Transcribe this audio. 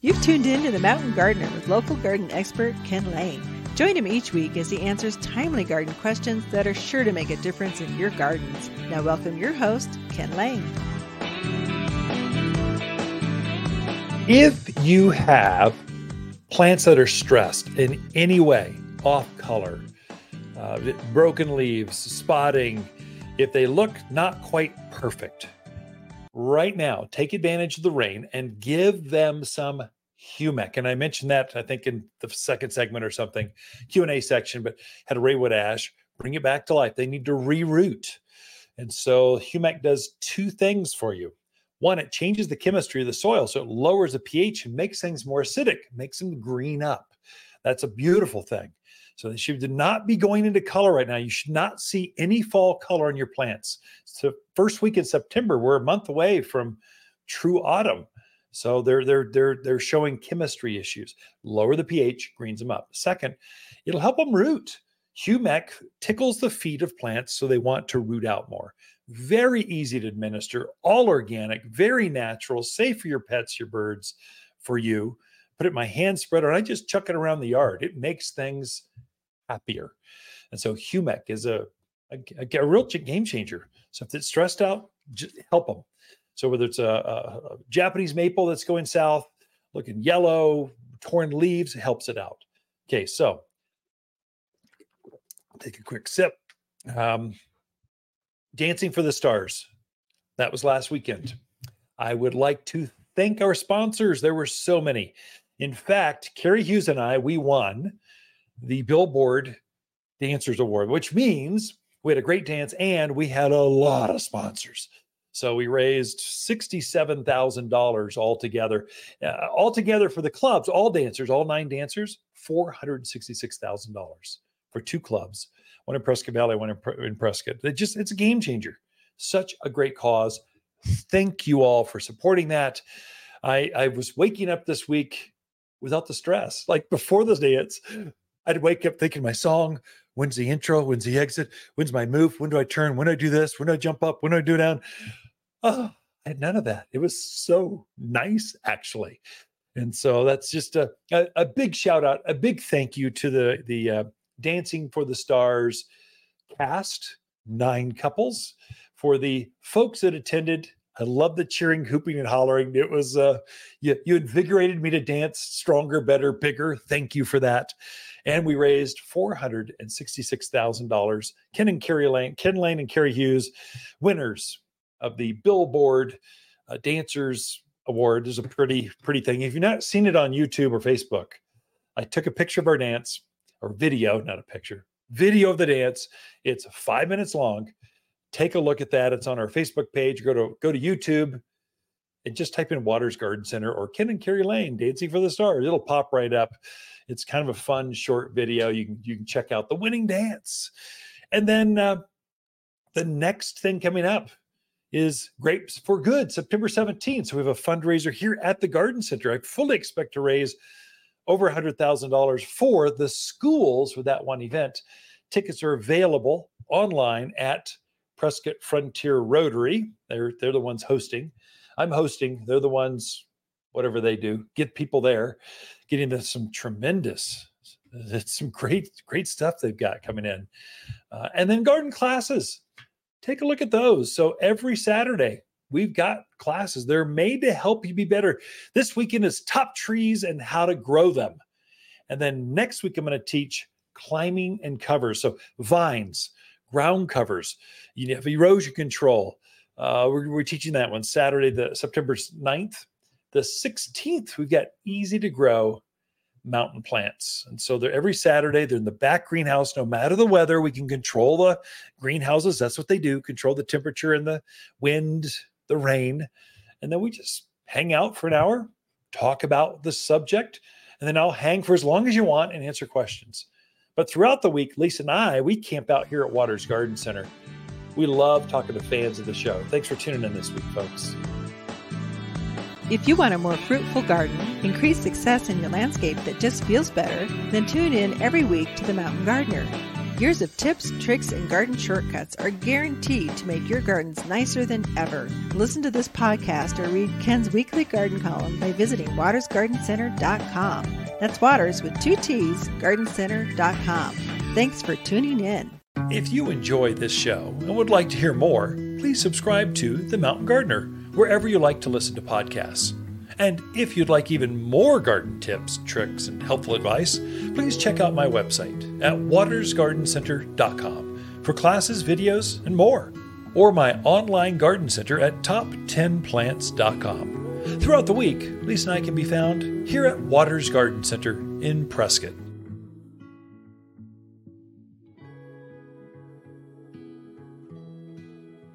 You've tuned in to The Mountain Gardener with local garden expert Ken Lain. Join him each week as he answers timely garden questions that are sure to make a difference in your gardens. Now, welcome your host, Ken Lain. If you have plants that are stressed in any way, off color, uh, broken leaves, spotting, if they look not quite perfect, right now, take advantage of the rain and give them some humic. And I mentioned that I think in the second segment or something, Q and A section. But had a Raywood ash, bring it back to life. They need to reroot, and so humic does two things for you. One, it changes the chemistry of the soil, so it lowers the pH and makes things more acidic, makes them green up. That's a beautiful thing. So they should not be going into color right now. You should not see any fall color in your plants. So first week in September, we're a month away from true autumn. So they're they're they're they're showing chemistry issues. Lower the pH, greens them up. Second, it'll help them root. Humic tickles the feet of plants so they want to root out more. Very easy to administer, all organic, very natural, safe for your pets, your birds, for you. Put it in my hand spreader and I just chuck it around the yard. It makes things happier. And so Humic is a, a, a real game changer. So if it's stressed out, just help them. So whether it's a, a, a Japanese maple that's going south, looking yellow, torn leaves, helps it out. Okay, so take a quick sip. Um, Dancing for the Stars. That was last weekend. I would like to thank our sponsors. There were so many. In fact, Carrie Hughes and I, we won the Billboard Dancers Award, which means we had a great dance and we had a lot of sponsors. So we raised $67,000 altogether. Uh, altogether for the clubs, all dancers, all nine dancers, $466,000 for two clubs, one in Prescott Valley, one in, in Prescott. It just, it's a game changer. Such a great cause. Thank you all for supporting that. I, I was waking up this week without the stress. Like before the dance, I'd wake up thinking my song, when's the intro, when's the exit, when's my move, when do I turn, when do I do this, when do I jump up, when do I do down? Oh, I had none of that. It was so nice, actually. And so that's just a, a, a big shout out, a big thank you to the the uh, Dancing for the Stars cast, nine couples, for the folks that attended. I love the cheering, hooping, and hollering. It was uh, you, you invigorated me to dance stronger, better, bigger. Thank you for that and we raised four hundred and sixty-six thousand dollars. Ken and Carrie Lain, Ken Lain and Carrie Hughes, winners of the Billboard uh, Dancers Award. is a pretty pretty thing. If you've not seen it on YouTube or Facebook, I took a picture of our dance or video, not a picture, video of the dance. It's five minutes long. Take a look at that. It's on our Facebook page. Go to go to YouTube and just type in Watters Garden Center or Ken and Carrie Lain Dancing for the Stars. It'll pop right up. It's kind of a fun short video. You can you can check out the winning dance, and then uh, the next thing coming up is Grapes for Good, September 17th. So we have a fundraiser here at the Garden Center. I fully expect to raise over $100,000 for the schools for that one event. Tickets are available online at Prescott Frontier Rotary. They're they're the ones hosting. I'm hosting. They're the ones whatever they do, get people there, get into some tremendous, some great, great stuff they've got coming in. Uh, and then garden classes, take a look at those. So every Saturday, we've got classes. They're made to help you be better. This weekend is top trees and how to grow them. And then next week, I'm going to teach climbing and cover. So vines, ground covers, you have erosion control. Uh, we're, we're, teaching that one Saturday, the September 9th the 16th, we've got easy to grow mountain plants. And so they're every Saturday, they're in the back greenhouse. No matter the weather, we can control the greenhouses. That's what they do control the temperature and the wind, the rain. And then we just hang out for an hour, talk about the subject, and then I'll hang for as long as you want and answer questions. But throughout the week, Lisa and I, we camp out here at Watters Garden Center. We love talking to fans of the show. Thanks for tuning in this week, folks. If you want a more fruitful garden, increased success in your landscape that just feels better, then tune in every week to The Mountain Gardener. Years of tips, tricks, and garden shortcuts are guaranteed to make your gardens nicer than ever. Listen to this podcast or read Ken's weekly garden column by visiting wattersgardencenter.com. That's Watters with two T's, gardencenter.com. Thanks for tuning in. If you enjoy this show and would like to hear more, please subscribe to The Mountain Gardener wherever you like to listen to podcasts. And if you'd like even more garden tips, tricks, and helpful advice, please check out my website at wattersgardencenter.com for classes, videos, and more, or my online garden center at top10plants.com. Throughout the week, Lisa and I can be found here at Watters Garden Center in Prescott.